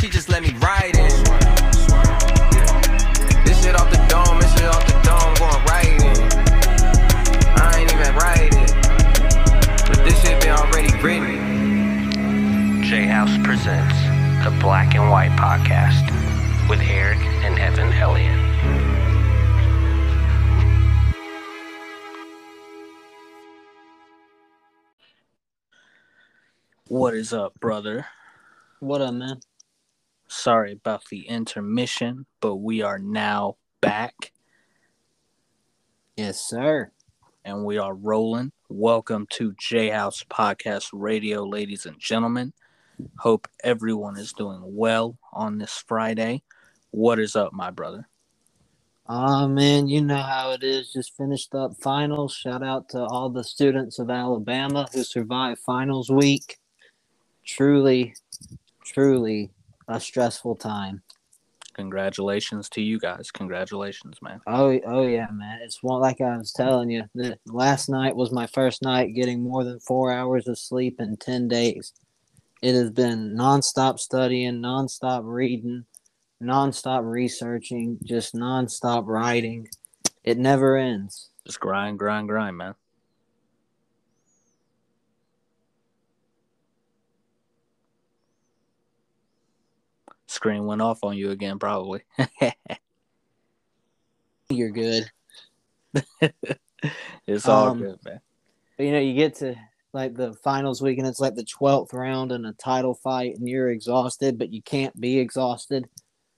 she just let me ride in. This shit off the dome, this shit off the dome, going right in. I ain't even write it. But this shit been already written. J House presents the Black and White Podcast with Eric and Evan Elliott. What is up, brother? What up, man? Sorry about the intermission, but we are now back Yes, sir. and we are rolling. Welcome to J House Podcast Radio, ladies and gentlemen. Hope everyone is doing well on this Friday. What is up, my brother? Ah, man, you know how it is. Just finished up finals. Shout out to all the students of Alabama who survived finals week. Truly, truly a stressful time. Congratulations to you guys. Congratulations, man. Oh, oh yeah, man. It's one like I was telling you. The, last night was my first night getting more than four hours of sleep in ten days. It has been nonstop studying, nonstop reading, nonstop researching, just nonstop writing. It never ends. Just grind, grind, grind, man. Screen went off on you again, probably. You're good. it's all Um, good, man. But you know, you get to like the finals week and it's like the twelfth round in a title fight and you're exhausted, but you can't be exhausted.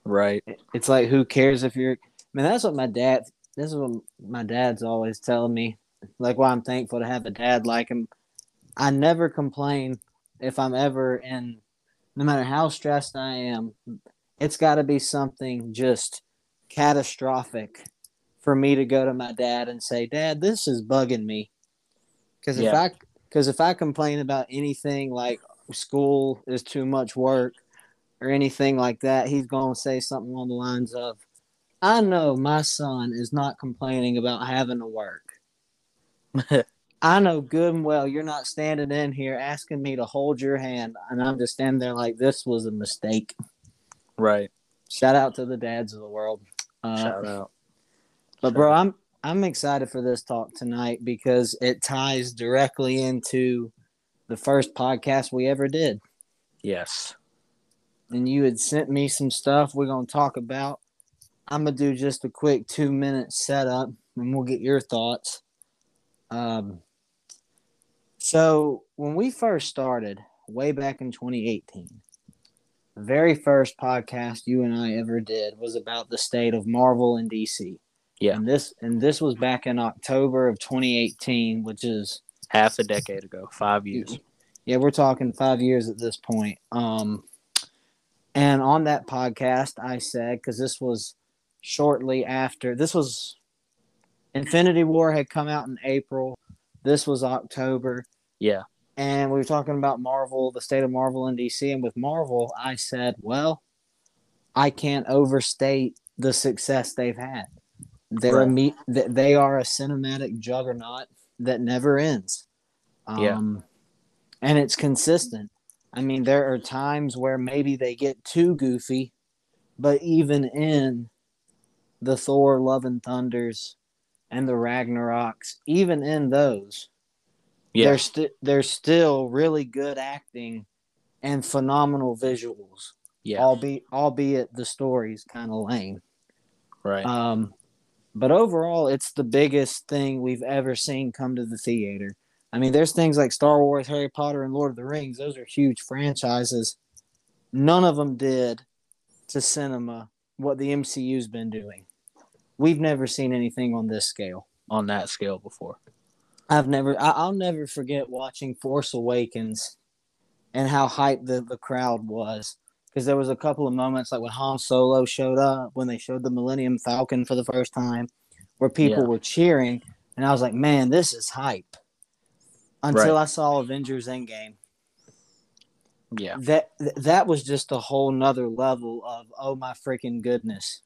Right. It's like who cares if you're I mean that's what my dad this is what my dad's always telling me. Like why I'm thankful to have a dad like him. I never complain if I'm ever in no matter how stressed I am, it's gotta be something just catastrophic for me to go to my dad and say, Dad, this is bugging me. Because if Yeah. I because if I complain about anything like school is too much work or anything like that, he's gonna say something along the lines of, "I know my son is not complaining about having to work. I know good and well you're not standing in here asking me to hold your hand, and I'm just standing there like this was a mistake." right. Shout out to the dads of the world. Uh, Shout out. but bro, I'm I'm excited for this talk tonight because it ties directly into the first podcast we ever did. Yes. And you had sent me some stuff we're gonna talk about. I'm gonna do just a quick two minute setup and we'll get your thoughts. Um so when we first started way back in 2018, the very first podcast you and I ever did was about the state of Marvel and DC. Yeah. And this and this was back in October of 2018, which is Half a decade ago, five years. yeah, we're talking five years at this point. Um, and on that podcast, I said because this was shortly after this was Infinity War had come out in April. This was October, Yeah. and we were talking about Marvel, the state of Marvel in DC. And with Marvel, I said, well, I can't overstate the success they've had. They're a Right. me- they are a cinematic juggernaut that never ends. Um, Yeah. and it's consistent. I mean, there are times where maybe they get too goofy, but even in the Thor, Love and Thunders, and the Ragnaroks, even in those, Yeah. they're sti- they're still really good acting and phenomenal visuals. Yeah. Albeit albeit the story's kind of lame. right. Um, but overall, it's the biggest thing we've ever seen come to the theater. I mean, there's things like Star Wars, Harry Potter, and Lord of the Rings. Those are huge franchises. None of them did to cinema what the MCU's been doing. We've never seen anything on this scale. on that scale before. I've never, I, I'll never forget watching Force Awakens and how hyped the, the crowd was. Because there was a couple of moments like when Han Solo showed up, when they showed the Millennium Falcon for the first time, where people Yeah. were cheering, and I was like, "Man, this is hype." Until Right. I saw Avengers Endgame, Yeah. that that was just a whole nother level of oh my freaking goodness.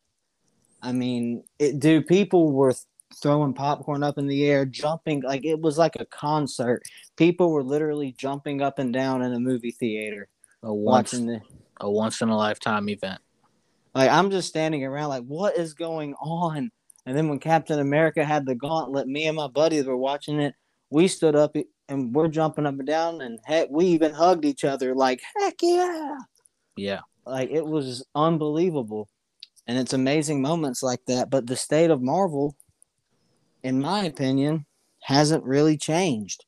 I mean, it, dude, people were throwing popcorn up in the air, jumping like it was like a concert. People were literally jumping up and down in a movie theater A once watching the. A once in a lifetime event. Like I'm just standing around like, what is going on? And then when Captain America had the gauntlet, me and my buddies were watching it. We stood up and we're jumping up and down, and heck, we even hugged each other like, heck yeah! Yeah. Like it was unbelievable, and it's amazing moments like that. But the state of Marvel, in my opinion, hasn't really changed.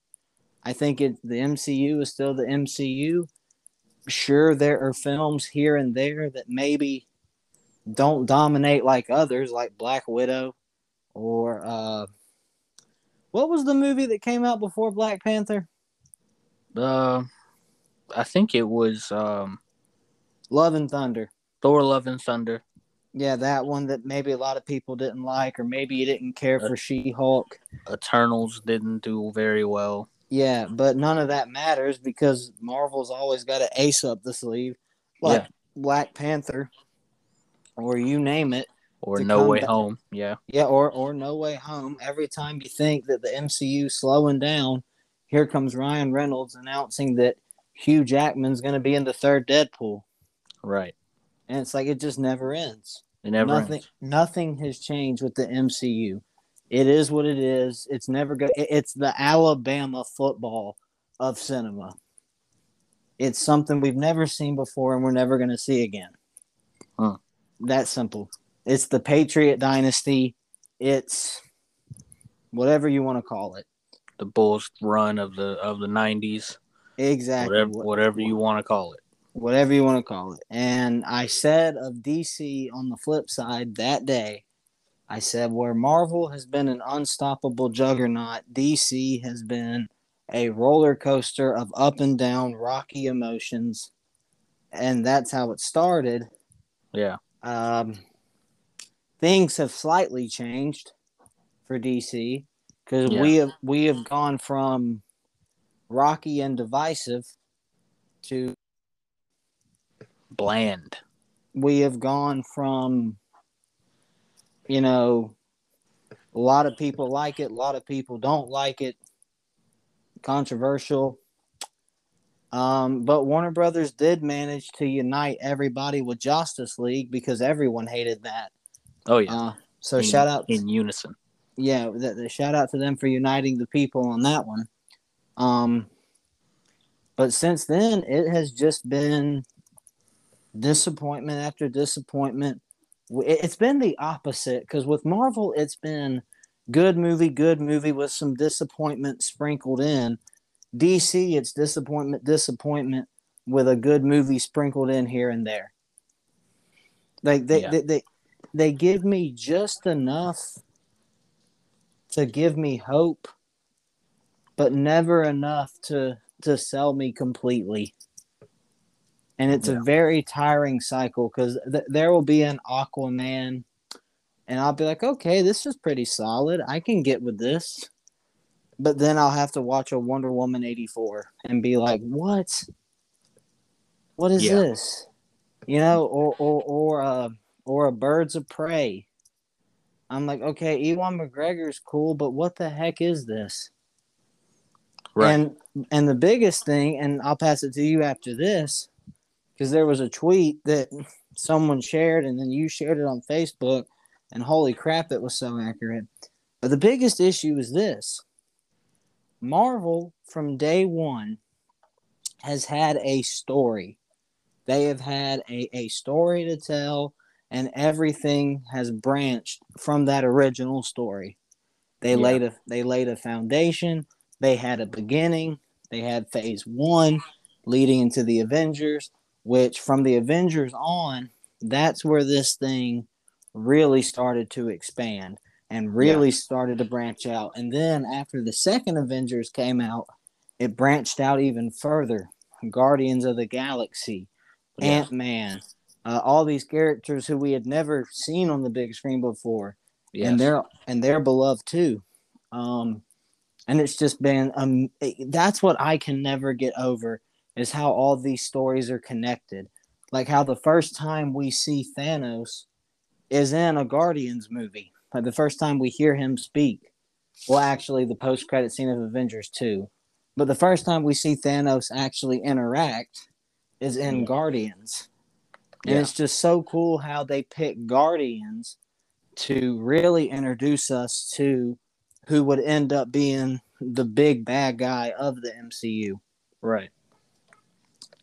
I think it the MCU is still the MCU. Sure, there are films here and there that maybe don't dominate like others, like Black Widow, or uh, what was the movie that came out before Black Panther? Uh, I think it was um, Love and Thunder. Thor: Love and Thunder. Yeah, that one that maybe a lot of people didn't like, or maybe you didn't care for She Hulk. Eternals didn't do very well. Yeah, but none of that matters because Marvel's always got an ace up the sleeve, like Yeah. Black Panther, or you name it. Or No Way Home. Yeah. Yeah, or or No Way Home. Every time you think that the MCU slowing down, here comes Ryan Reynolds announcing that Hugh Jackman's going to be in the third Deadpool, Right. And it's like it just never ends. It never nothing ends. nothing has changed with the MCU. It is what it is. It's never go. It's the Alabama football of cinema. It's something we've never seen before, and we're never going to see again. Huh. That simple. It's the Patriot dynasty. It's whatever you want to call it. The Bulls run of the of the nineties. Exactly. Whatever whatever you want to call it. Whatever you want to call it. And I said of DC on the flip side that day, I said where Marvel has been an unstoppable juggernaut, DC has been a roller coaster of up and down, rocky emotions. And that's how it started. Yeah. Um, things have slightly changed for DC because Yeah. we have we have gone from rocky and divisive to Bland. we have gone from you know a lot of people like it a lot of people don't like it controversial um, but warner brothers did manage to unite everybody with justice league because everyone hated that Oh yeah. uh, so in, shout out in unison. yeah, the, the shout out to them for uniting the people on that one. Um, but since then, it has just been disappointment after disappointment. It- It's been the opposite because with Marvel, it's been good movie, good movie with some disappointment sprinkled in. DC, it's disappointment, disappointment with a good movie sprinkled in here and there. Like they, Yeah. they, they, they give me just enough to give me hope, but never enough to to sell me completely. And it's Yeah. a very tiring cycle because th- there will be an Aquaman, and I'll be like, okay, this is pretty solid. I can get with this. But then I'll have to watch a Wonder Woman 84 and be like, what? What is Yeah. this? You know, or or or uh, or a Birds of Prey. I'm like, okay, Ewan McGregor's cool, but what the heck is this? Right. And and the biggest thing, and I'll pass it to you after this, because there was a tweet that someone shared, and then you shared it on Facebook, and holy crap, it was so accurate. But the biggest issue is this: Marvel, from day one, has had a story. They have had a, a story to tell, and everything has branched from that original story. They Yeah. laid a they laid a foundation. They had a beginning. They had phase one leading into the Avengers, which from the Avengers on, that's where this thing really started to expand and really started to branch out. And then after the second Avengers came out, it branched out even further. Guardians of the Galaxy, Yeah. Ant Man, uh, all these characters who we had never seen on the big screen before Yes. and they're and they're beloved too. Um, and it's just been um, it- that's what I can never get over is how all these stories are connected. Like how the first time we see Thanos is in a Guardians movie. Like the first time we hear him speak. Well, actually, the post credit scene of Avengers 2. But the first time we see Thanos actually interact is in Yeah. Guardians. And Yeah. it's just so cool how they pick Guardians to really introduce us to who would end up being the big bad guy of the MCU. Right.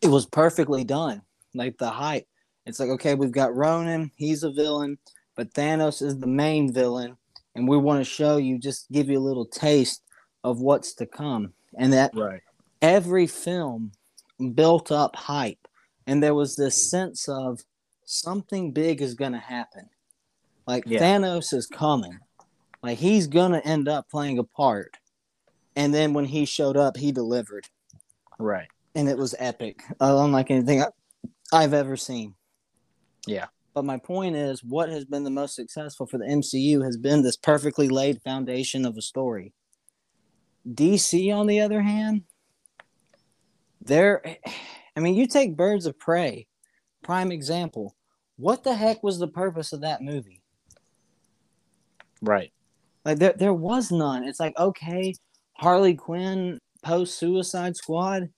It was perfectly done. Like the hype. It's like, okay, we've got Ronan, he's a villain, but Thanos is the main villain. And we want to show you, just give you a little taste of what's to come. And that Right. every film built up hype and there was this sense of something big is going to happen like Yeah. thanos is coming like he's going to end up playing a part and then when he showed up he delivered Right. And it was epic. Uh, unlike anything I, i've ever seen. Yeah. but my point is what has been the most successful for the mcu has been this perfectly laid foundation of a story. Dc on the other hand they're i mean you take birds of prey prime example. What the heck was the purpose of that movie? Right. like there, there was none. It's like okay harley quinn post suicide squad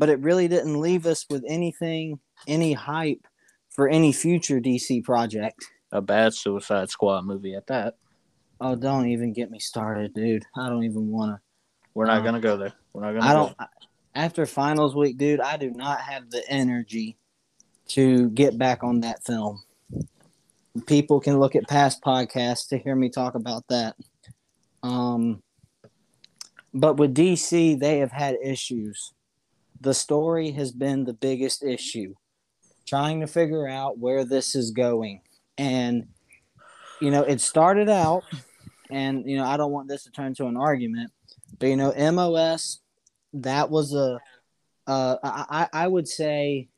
but it really didn't leave us with anything any hype for any future dc project A bad Suicide Squad movie at that. oh don't even get me started dude i don't even want to We're not Uh, gonna go there. We're not gonna. I go don't. After finals week, dude, I do not have the energy to get back on that film. People can look at past podcasts to hear me talk about that. Um, but with DC, they have had issues. The story has been the biggest issue, trying to figure out where this is going. And, you know, it started out, and, you know, I don't want this to turn to an argument, but, you know, MOS that was a I, I I would say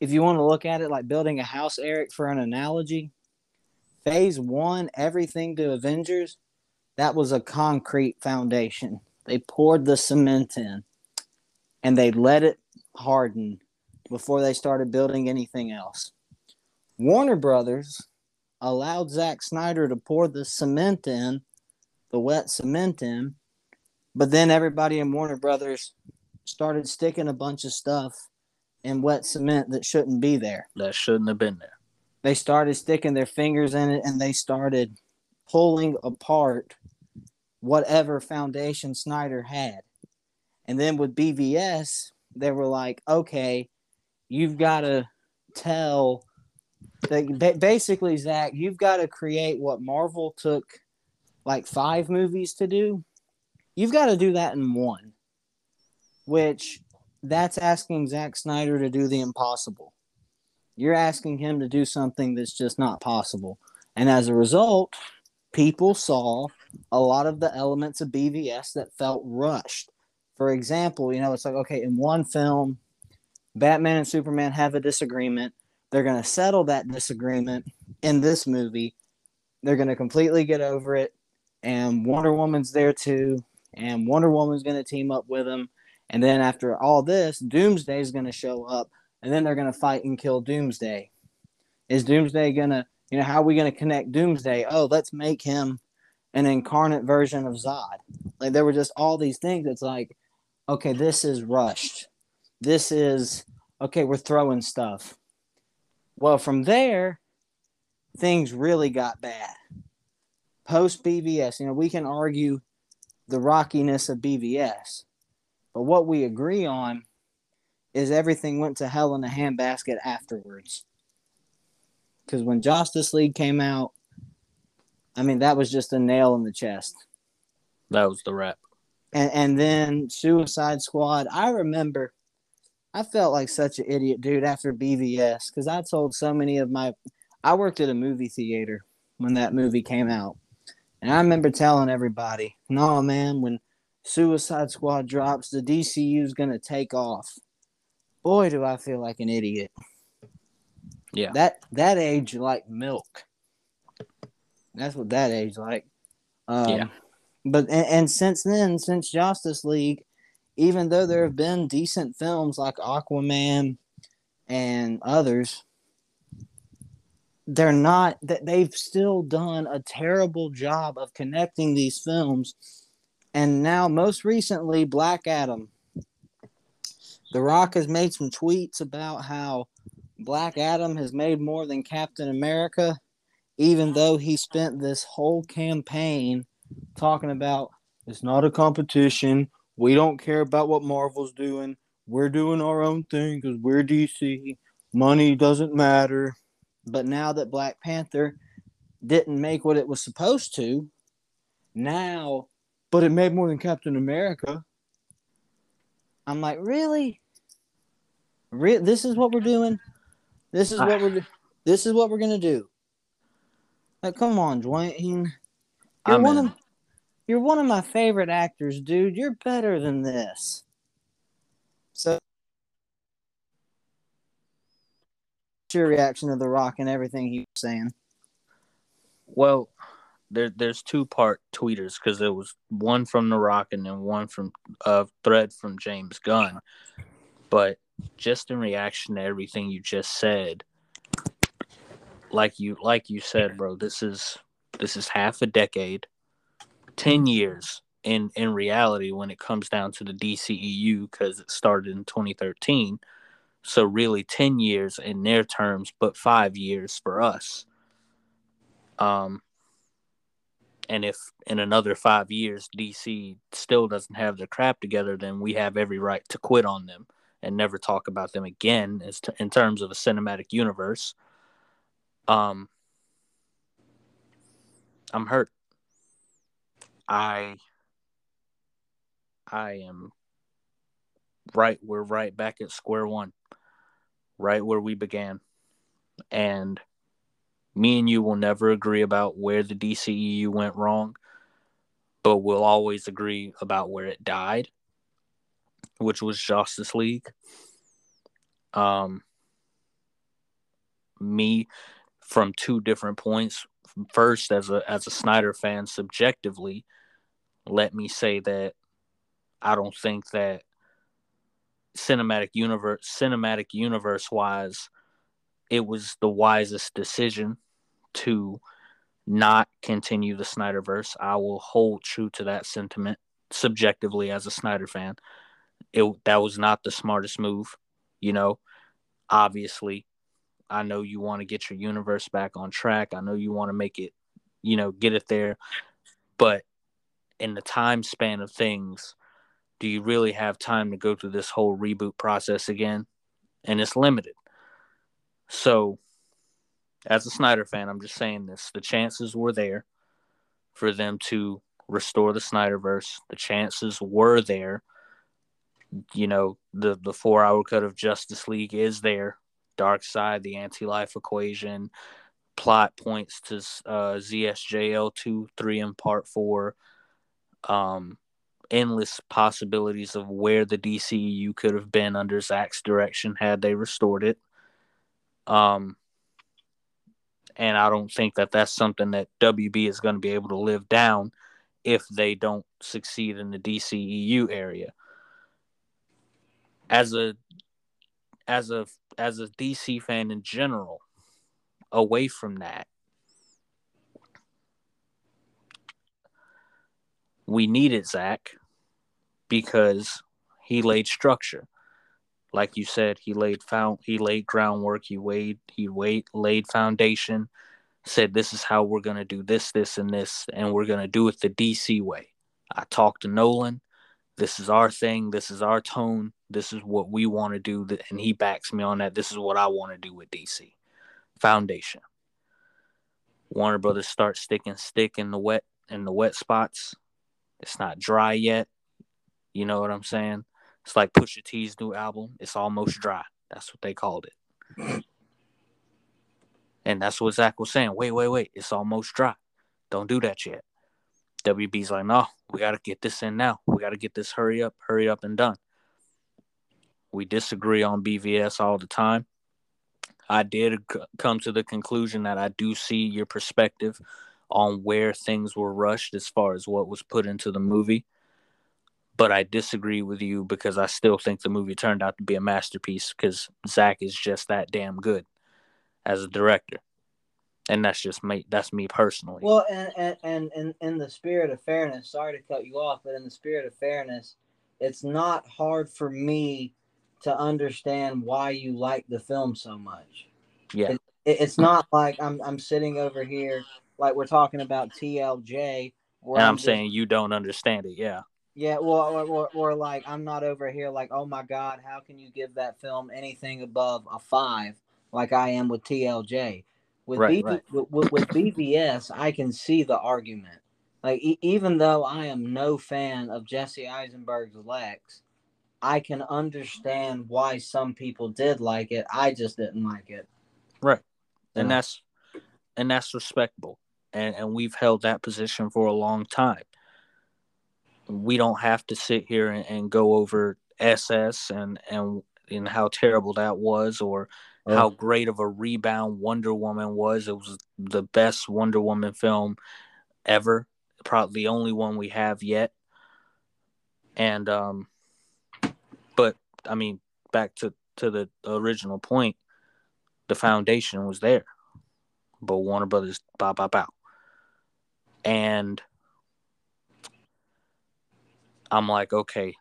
if you want to look at it like building a house, Eric, for an analogy, phase one, everything to Avengers, that was a concrete foundation. They poured the cement in and they let it harden before they started building anything else. Warner Brothers allowed Zack Snyder to pour the cement in, the wet cement in, but then everybody in Warner Brothers started sticking a bunch of stuff in wet cement that shouldn't be there. That shouldn't have been there. They started sticking their fingers in it and they started pulling apart whatever foundation Snyder had. And then with BVS, they were like, okay, you've got to tell. Basically, Zack, you've got to create what Marvel took like five movies to do. You've got to do that in one, which that's asking Zack Snyder to do the impossible. You're asking him to do something that's just not possible. And as a result, people saw a lot of the elements of BVS that felt rushed. For example, you know, it's like, okay, in one film, Batman and Superman have a disagreement. They're going to settle that disagreement in this movie. They're going to completely get over it. And Wonder Woman's there too. And Wonder Woman's going to team up with him. And then after all this, Doomsday is going to show up. And then they're going to fight and kill Doomsday. Is Doomsday going to, you know, how are we going to connect Doomsday? Oh, let's make him an incarnate version of Zod. Like there were just all these things. It's like, okay, this is rushed. This is okay. We're throwing stuff. Well, from there, things really got bad. Post BVS, you know, we can argue the rockiness of BVS, but what we agree on is everything went to hell in a handbasket afterwards. Because when Justice League came out, I mean, that was just a nail in the chest. That was the rap. And and then Suicide Squad. I remember I felt like such an idiot, dude, after BVS because I told so many of my. I worked at a movie theater when that movie came out, and I remember telling everybody, "No, man, when Suicide Squad drops, the DCU is gonna take off." Boy, do I feel like an idiot. Yeah. That that age like milk. That's what that age like. Um, Yeah. But and, and since then, since Justice League, even though there have been decent films like Aquaman and others, they're not that they've still done a terrible job of connecting these films. And now, most recently, Black Adam. The Rock has made some tweets about how Black Adam has made more than Captain America, even though he spent this whole campaign talking about it's not a competition. We don't care about what Marvel's doing. We're doing our own thing because we're DC. Money doesn't matter. But now that Black Panther didn't make what it was supposed to, now, but it made more than Captain America. I'm like, really? Re- this is what we're doing. This is what we're. This is what we're gonna do. Like, come on, Dwayne. You're I'm one in. of. You're one of my favorite actors, dude. You're better than this. So, what's your reaction to The Rock and everything he was saying? Well, there there's two part tweeters because there was one from The Rock and then one from uh thread from James Gunn. But just in reaction to everything you just said, like you like you said, bro, this is this is half a decade, ten years in in reality when it comes down to the DCEU because it started in 2013. So really, ten years in their terms, but five years for us. Um, and if in another five years DC still doesn't have their crap together, then we have every right to quit on them and never talk about them again as t- in terms of a cinematic universe. Um, I'm hurt. I I am right. We're right back at square one, right where we began, and me and you will never agree about where the DCEU went wrong, but we'll always agree about where it died, which was Justice League. Um, me from two different points. First, as a as a Snyder fan, subjectively, let me say that I don't think that cinematic universe cinematic universe wise it was the wisest decision to not continue the Snyderverse. I will hold true to that sentiment subjectively as a Snyder fan. It that was not the smartest move, you know. Obviously, I know you want to get your universe back on track. I know you want to make it, you know, get it there. But in the time span of things, do you really have time to go through this whole reboot process again? And it's limited. So, as a Snyder fan, I'm just saying this the chances were there for them to restore the Snyderverse. The chances were there. You know, the, the four hour cut of Justice League is there. Darkseid, the anti life equation, plot points to uh, ZSJL 2, 3, and part 4. Um, endless possibilities of where the DCU could have been under Zack's direction had they restored it. Um, and I don't think that that's something that WB is going to be able to live down if they don't succeed in the DCEU area. As a as a as a DC fan in general, away from that, we needed Zack because he laid structure. Like you said, he laid found he laid groundwork. He weighed he laid laid foundation. Said this is how we're gonna do this, this, and this, and we're gonna do it the DC way. I talked to Nolan. This is our thing. This is our tone. This is what we want to do, and he backs me on that. This is what I want to do with DC. Foundation. Warner Brothers start sticking stick in the wet in the wet spots. It's not dry yet. You know what I'm saying? It's like Pusha T's new album. It's almost dry. That's what they called it. And that's what Zack was saying. Wait, wait, wait. It's almost dry. Don't do that yet. WB's like, no, we got to get this in now. We got to get this hurry up, hurry up and done. We disagree on BVS all the time. I did come to the conclusion that I do see your perspective on where things were rushed as far as what was put into the movie. But I disagree with you because I still think the movie turned out to be a masterpiece because Zack is just that damn good as a director. And that's just me. That's me personally. Well, and and and in, in the spirit of fairness, sorry to cut you off, but in the spirit of fairness, it's not hard for me to understand why you like the film so much. Yeah. It, it- it's not like I'm I'm sitting over here like we're talking about TLJ. Where and I'm just- saying you don't understand it. Yeah. yeah, well, or, or, or like I'm not over here like, oh my God, how can you give that film anything above a five like I am with TLJ? With, Right, right. With, with, with BVS, I can see the argument. Like e- even though I am no fan of Jesse Eisenberg's Lex, I can understand why some people did like it. I just didn't like it. Right, and Yeah. that's and that's respectable and and we've held that position for a long time we don't have to sit here and, and go over ss and and and how terrible that was or Oh. how great of a rebound wonder woman was. It was the best wonder woman film ever probably the only one we have yet. And um but i mean back to to the original point the foundation was there. But warner brothers bow bow bow. And i'm like okay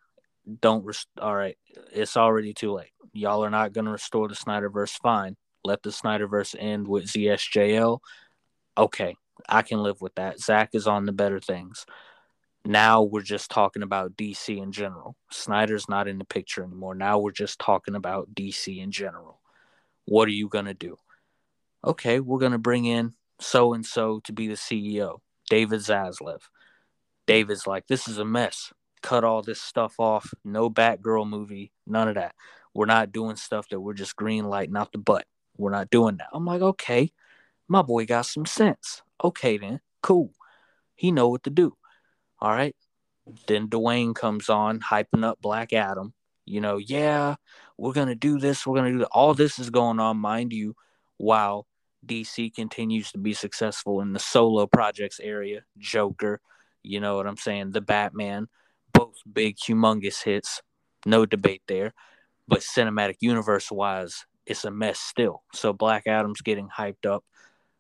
don't rest- all right it's already too late y'all are not going to restore the snyderverse fine. Let the snyderverse end with zsjl okay i can live with that. Zack is on the better things. Now we're just talking about dc in general. Snyder's not in the picture anymore. Now we're just talking about dc in general. What are you going to do? Okay we're going to bring in so and so to be the ceo david zaslav david's like this is a mess. Cut all this stuff off. No batgirl movie. None of that we're not doing stuff that we're just green lighting out the butt. We're not doing that. I'm like okay my boy got some sense. Okay then cool. He know what to do. All right. Then dwayne comes on hyping up black adam. You know yeah we're gonna do this. We're gonna do that. all this is going on mind you while dc continues to be successful in the solo projects area. Joker you know what i'm saying? The batman both big humongous hits. No debate there but cinematic universe wise it's a mess still. So black adam's getting hyped up.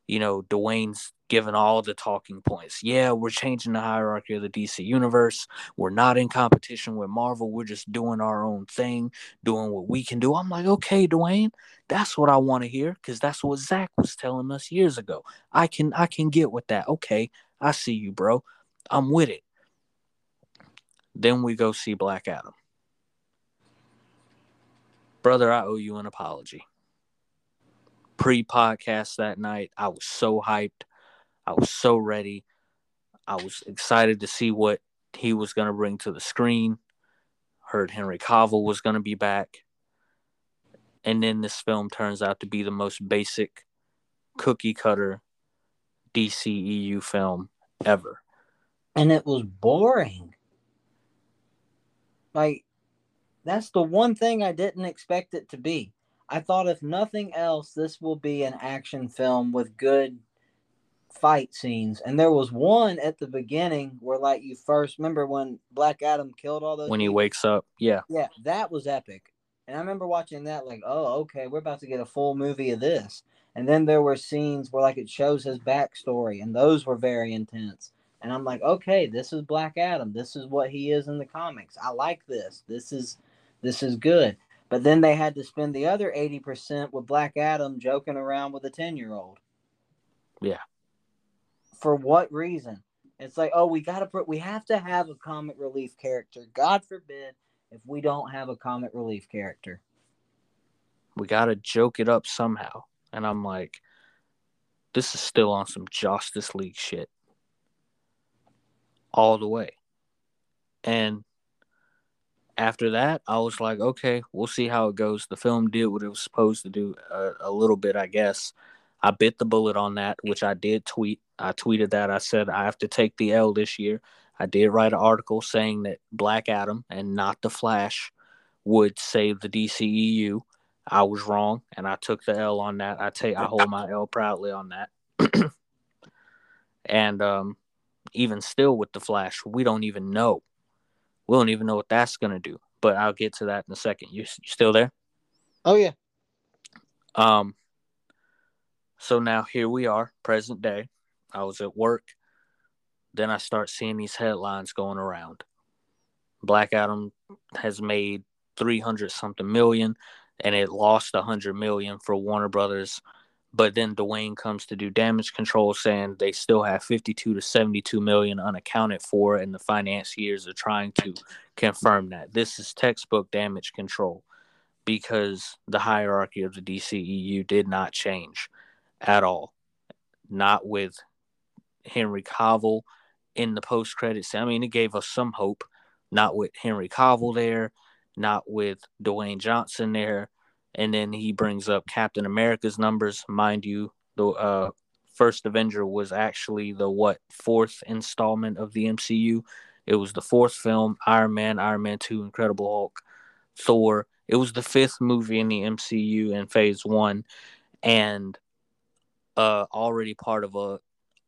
You know dwayne's given all the talking points. Yeah we're changing the hierarchy of the dc universe. We're not in competition with marvel. We're just doing our own thing doing what we can do. I'm like okay dwayne that's what i want to hear because that's what zack was telling us years ago. I can i can get with that. Okay i see you bro. I'm with it. Then we go see black adam brother i owe you an apology. Pre-podcast that night i was so hyped. I was so ready. I was excited to see what he was going to bring to the screen. Heard henry cavill was going to be back. And then this film turns out to be the most basic cookie cutter dceu film ever. And it was boring. Like, that's the one thing I didn't expect it to be. I thought, if nothing else, this will be an action film with good fight scenes. And there was one at the beginning where, like, you first remember when Black Adam killed all those. when he wakes up yeah Yeah, that was epic. And I remember watching that, like, oh, okay, we're about to get a full movie of this. And then there were scenes where, like, it shows his backstory, and those were very intense. And I'm like, okay, this is Black Adam. This is what he is in the comics. I like this. This is this is good. But then they had to spend the other 80% with Black Adam joking around with a 10 year old. Yeah. For what reason? It's like, oh, we gotta put we have to have a comic relief character. God forbid if we don't have a comic relief character. we gotta joke it up somehow. And I'm like, this is still on some Justice League shit. All the way. And after that, I was like, okay, we'll see how it goes. The film did what it was supposed to do a, a little bit, I guess. I bit the bullet on that, which I did tweet. I tweeted that. I said, I have to take the L this year. I did write an article saying that Black Adam and not the Flash would save the DCEU. I was wrong, and I took the L on that. I take I hold my L proudly on that. and um, even still with the Flash, we don't even know. We don't even know what that's gonna do. But I'll get to that in a second. You, you still there? Oh yeah. Um. So now here we are, present day. I was at work. Then I start seeing these headlines going around. Black Adam has made 300 something million and it lost a 100 million for Warner Brothers. But then Dwayne comes to do damage control, saying they still have 52 to 72 million unaccounted for, and the financiers are trying to confirm that. This is textbook damage control because the hierarchy of the DCEU did not change at all. Not with Henry Cavill in the post credits. I mean, it gave us some hope, not with Henry Cavill there, not with Dwayne Johnson there. And then he brings up Captain America's numbers. Mind you, the uh, first Avenger was actually the what fourth installment of the MCU. It was the fourth film, Iron Man, Iron Man 2, Incredible Hulk, Thor. It was the fifth movie in the MCU in phase one and uh, already part of a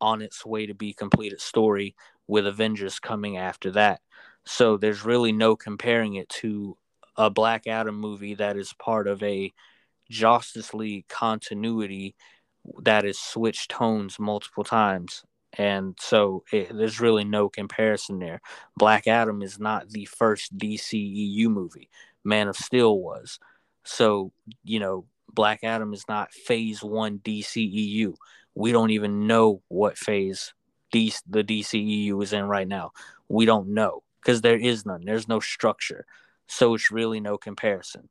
on its way to be completed story with Avengers coming after that. So there's really no comparing it to a Black Adam movie that is part of a Justice League continuity that has switched tones multiple times. And so it, there's really no comparison there. Black Adam is not the first DCEU movie. Man of Steel was. So, you know, Black Adam is not phase one DCEU. We don't even know what phase DC, the DCEU is in right now. We don't know because there is none. There's no structure. So it's really no comparison.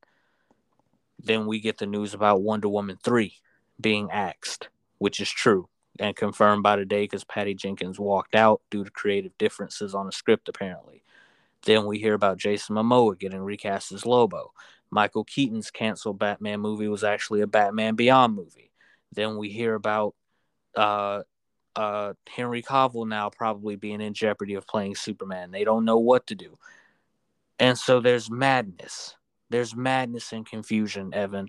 Then we get the news about Wonder Woman 3 being axed, which is true and confirmed by today because Patty Jenkins walked out due to creative differences on the script, apparently. Then we hear about Jason Momoa getting recast as Lobo. Michael Keaton's canceled Batman movie was actually a Batman Beyond movie. Then we hear about uh, uh, Henry Cavill now probably being in jeopardy of playing Superman. They don't know what to do. And so there's madness. There's madness and confusion, Evan,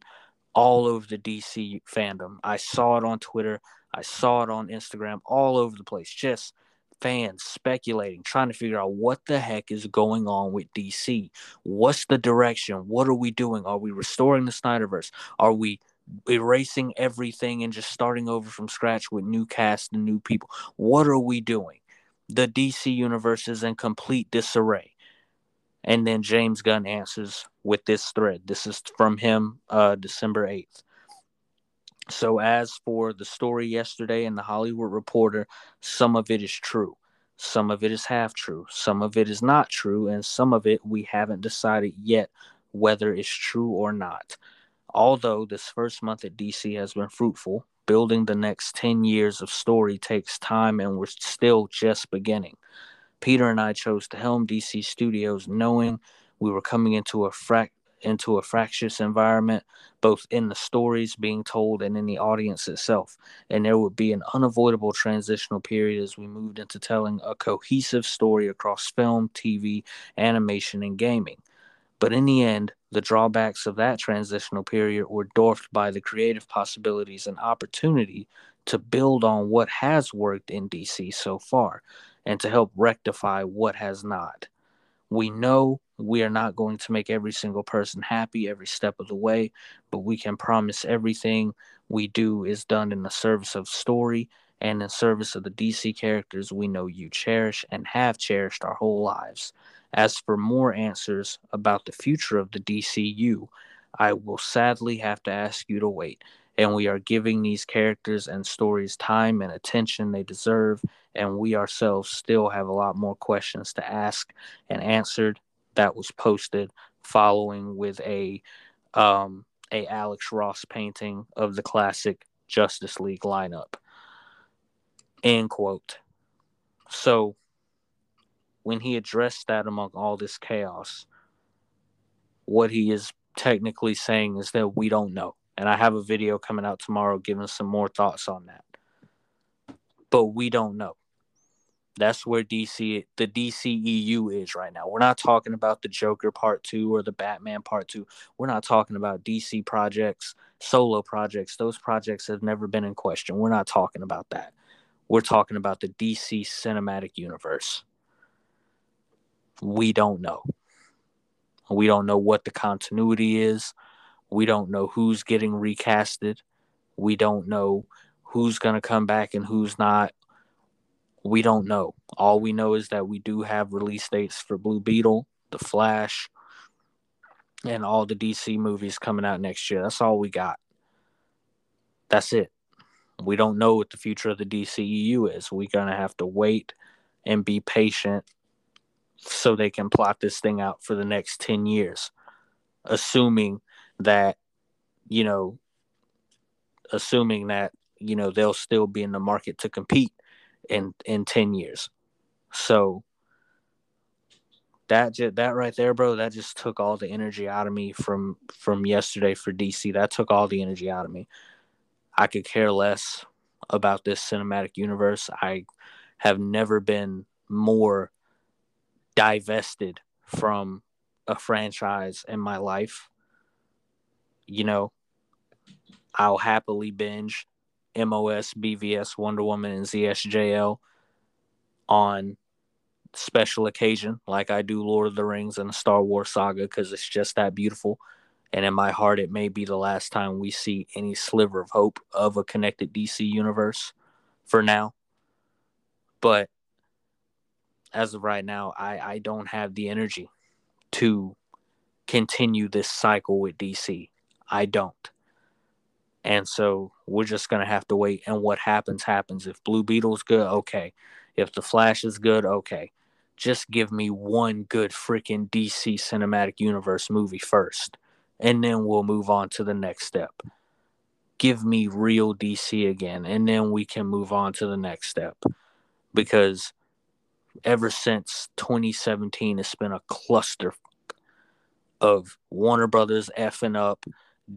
all over the DC fandom. I saw it on Twitter. I saw it on Instagram, all over the place. Just fans speculating, trying to figure out what the heck is going on with DC. What's the direction? What are we doing? Are we restoring the Snyderverse? Are we erasing everything and just starting over from scratch with new cast and new people? What are we doing? The DC universe is in complete disarray. And then James Gunn answers with this thread. This is from him, uh, December 8th. So, as for the story yesterday in the Hollywood Reporter, some of it is true. Some of it is half true. Some of it is not true. And some of it we haven't decided yet whether it's true or not. Although this first month at DC has been fruitful, building the next 10 years of story takes time and we're still just beginning. Peter and I chose to helm DC Studios knowing we were coming into a frac- into a fractious environment, both in the stories being told and in the audience itself. And there would be an unavoidable transitional period as we moved into telling a cohesive story across film, TV, animation, and gaming. But in the end, the drawbacks of that transitional period were dwarfed by the creative possibilities and opportunity to build on what has worked in DC so far and to help rectify what has not. We know we are not going to make every single person happy every step of the way, but we can promise everything we do is done in the service of story and in service of the DC characters we know you cherish and have cherished our whole lives. As for more answers about the future of the DCU, I will sadly have to ask you to wait and we are giving these characters and stories time and attention they deserve and we ourselves still have a lot more questions to ask and answered that was posted following with a um, a Alex Ross painting of the classic Justice League lineup. End quote. So when he addressed that among all this chaos, what he is technically saying is that we don't know and I have a video coming out tomorrow giving some more thoughts on that. But we don't know. That's where DC the DCEU is right now. We're not talking about the Joker part 2 or the Batman part 2. We're not talking about DC projects, solo projects. Those projects have never been in question. We're not talking about that. We're talking about the DC cinematic universe. We don't know. We don't know what the continuity is. We don't know who's getting recasted. We don't know who's going to come back and who's not. We don't know. All we know is that we do have release dates for Blue Beetle, The Flash, and all the DC movies coming out next year. That's all we got. That's it. We don't know what the future of the DCEU is. We're going to have to wait and be patient so they can plot this thing out for the next 10 years, assuming that, you know, assuming that, you know, they'll still be in the market to compete in in 10 years. So that just, that right there, bro, that just took all the energy out of me from from yesterday for DC. That took all the energy out of me. I could care less about this cinematic universe. I have never been more divested from a franchise in my life. You know, I'll happily binge MOS, BVS, Wonder Woman, and ZSJL on special occasion, like I do Lord of the Rings and the Star Wars saga, because it's just that beautiful. And in my heart, it may be the last time we see any sliver of hope of a connected DC universe for now. But as of right now, I, I don't have the energy to continue this cycle with DC. I don't. And so we're just gonna have to wait. And what happens happens. If Blue Beetle's good, okay. If the Flash is good, okay. Just give me one good freaking DC cinematic universe movie first, and then we'll move on to the next step. Give me real DC again, and then we can move on to the next step. Because ever since 2017, it's been a cluster of Warner Brothers effing up,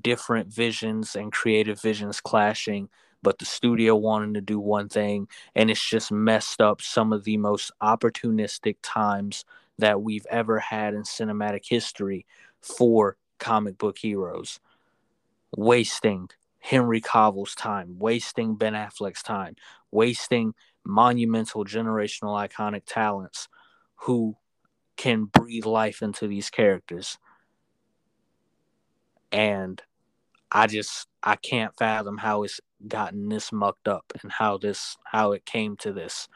different visions and creative visions clashing, but the studio wanting to do one thing, and it's just messed up some of the most opportunistic times that we've ever had in cinematic history for comic book heroes. Wasting Henry Cavill's time, wasting Ben Affleck's time, wasting monumental generational iconic talents who can breathe life into these characters and i just i can't fathom how it's gotten this mucked up and how this how it came to this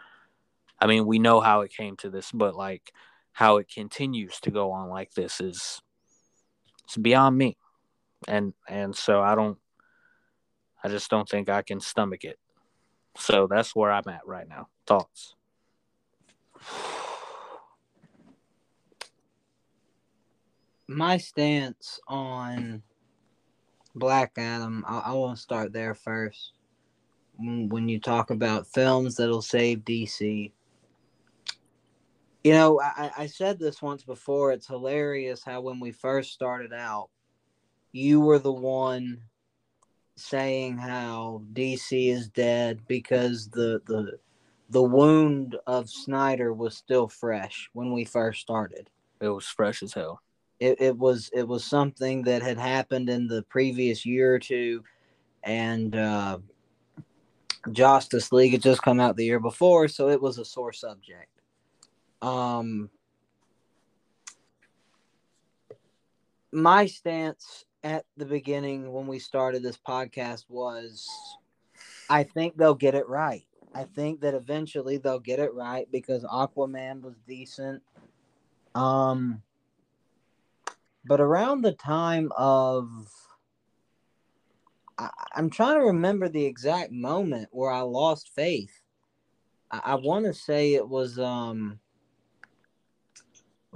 i mean we know how it came to this but like how it continues to go on like this is it's beyond me and and so i don't i just don't think i can stomach it so that's where I'm at right now. Thoughts? My stance on Black Adam, I, I want to start there first. When, you talk about films that'll save DC, you know, I, I said this once before. It's hilarious how when we first started out, you were the one saying how DC is dead because the the the wound of Snyder was still fresh when we first started. It was fresh as hell. It, it was it was something that had happened in the previous year or two, and uh, Justice League had just come out the year before, so it was a sore subject. Um, my stance at the beginning when we started this podcast was I think they'll get it right. I think that eventually they'll get it right because Aquaman was decent. Um but around the time of I, am trying to remember the exact moment where I lost faith. I, I want to say it was um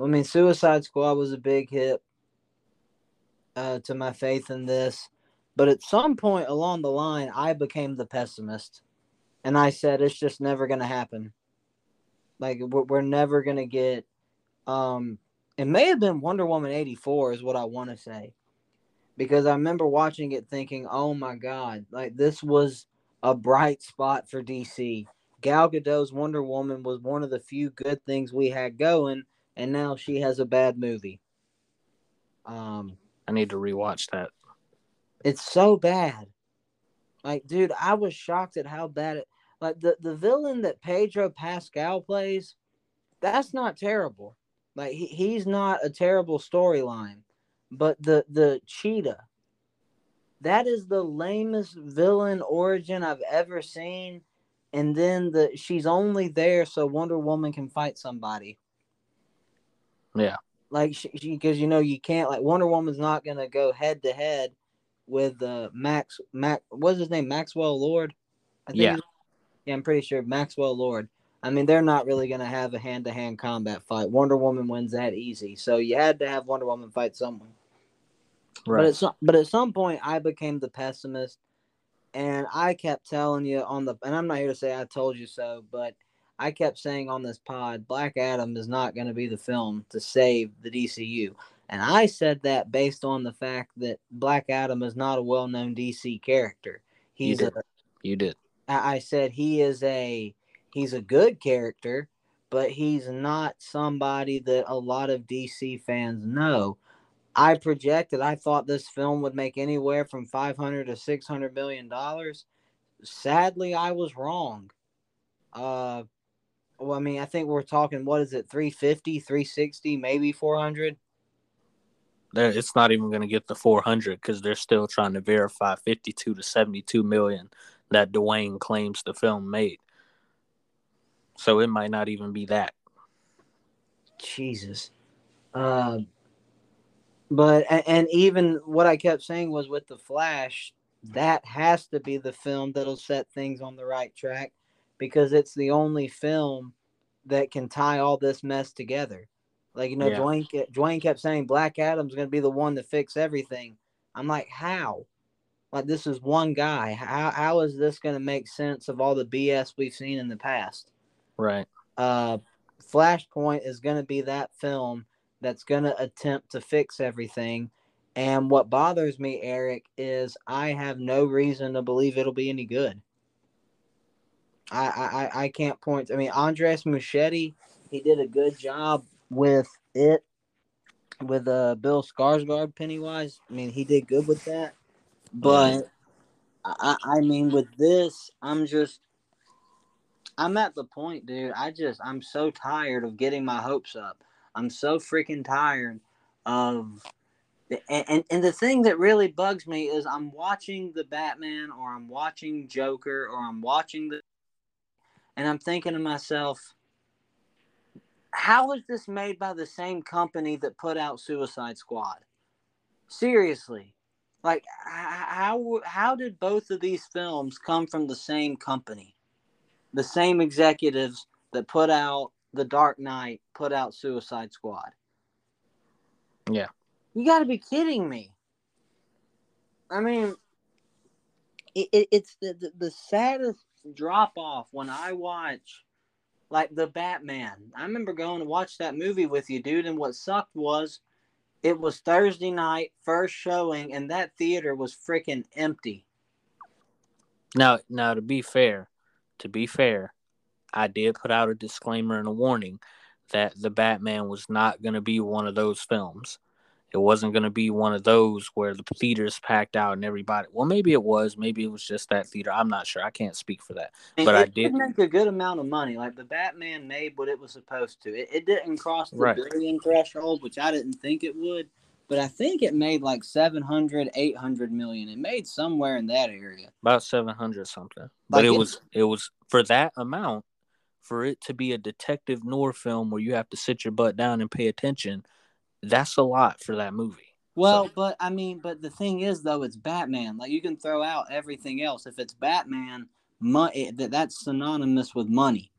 I mean Suicide Squad was a big hit uh, to my faith in this. But at some point along the line, I became the pessimist. And I said, it's just never going to happen. Like, we're, we're never going to get. Um, it may have been Wonder Woman 84, is what I want to say. Because I remember watching it thinking, oh my God, like this was a bright spot for DC. Gal Gadot's Wonder Woman was one of the few good things we had going, and now she has a bad movie. Um, I need to rewatch that. It's so bad. Like, dude, I was shocked at how bad it. Like the the villain that Pedro Pascal plays, that's not terrible. Like he, he's not a terrible storyline, but the the cheetah, that is the lamest villain origin I've ever seen. And then the she's only there so Wonder Woman can fight somebody. Yeah like she because you know you can't like Wonder Woman's not gonna go head to head with uh Max Mac what's his name Maxwell Lord. I think yeah. Yeah, I'm pretty sure Maxwell Lord. I mean, they're not really going to have a hand to hand combat fight. Wonder Woman wins that easy. So you had to have Wonder Woman fight someone. Right. But at, some, but at some point, I became the pessimist. And I kept telling you on the, and I'm not here to say I told you so, but I kept saying on this pod, Black Adam is not going to be the film to save the DCU. And I said that based on the fact that Black Adam is not a well known DC character. He's you did. a, you did. I said he is a he's a good character, but he's not somebody that a lot of DC fans know. I projected I thought this film would make anywhere from 500 to 600 million dollars. Sadly, I was wrong. Uh well, I mean, I think we're talking what is it 350, 360, maybe 400? It's not even going to get the 400 cuz they're still trying to verify 52 to 72 million that Dwayne claims the film made. So it might not even be that. Jesus. Uh, but and even what I kept saying was with the Flash, that has to be the film that'll set things on the right track because it's the only film that can tie all this mess together. Like you know, yeah. Dwayne Dwayne kept saying Black Adam's going to be the one to fix everything. I'm like, how? Like this is one guy. How how is this going to make sense of all the BS we've seen in the past? Right. Uh, Flashpoint is going to be that film that's going to attempt to fix everything. And what bothers me, Eric, is I have no reason to believe it'll be any good. I I, I can't point. I mean, Andres Muschietti, he did a good job with it, with uh Bill Skarsgård, Pennywise. I mean, he did good with that. But I, I mean, with this, I'm just, I'm at the point, dude. I just, I'm so tired of getting my hopes up. I'm so freaking tired of, and, and, and the thing that really bugs me is I'm watching the Batman or I'm watching Joker or I'm watching the, and I'm thinking to myself, how is this made by the same company that put out Suicide Squad? Seriously, like how how did both of these films come from the same company the same executives that put out the dark knight put out suicide squad. Yeah. You got to be kidding me. I mean it, it, it's the, the, the saddest drop off when i watch like the batman. I remember going to watch that movie with you dude and what sucked was it was Thursday night, first showing, and that theater was freaking empty. Now, now to be fair, to be fair, I did put out a disclaimer and a warning that the Batman was not going to be one of those films. It wasn't going to be one of those where the theater's packed out and everybody. Well, maybe it was. Maybe it was just that theater. I'm not sure. I can't speak for that. And but I did make a good amount of money. Like the Batman made what it was supposed to. It, it didn't cross the right. billion threshold, which I didn't think it would. But I think it made like 700, 800 million. It made somewhere in that area. About 700 something. Like but it was it was for that amount for it to be a detective noir film where you have to sit your butt down and pay attention that's a lot for that movie. Well, so. but I mean, but the thing is, though, it's Batman. Like you can throw out everything else. If it's Batman, money that that's synonymous with money.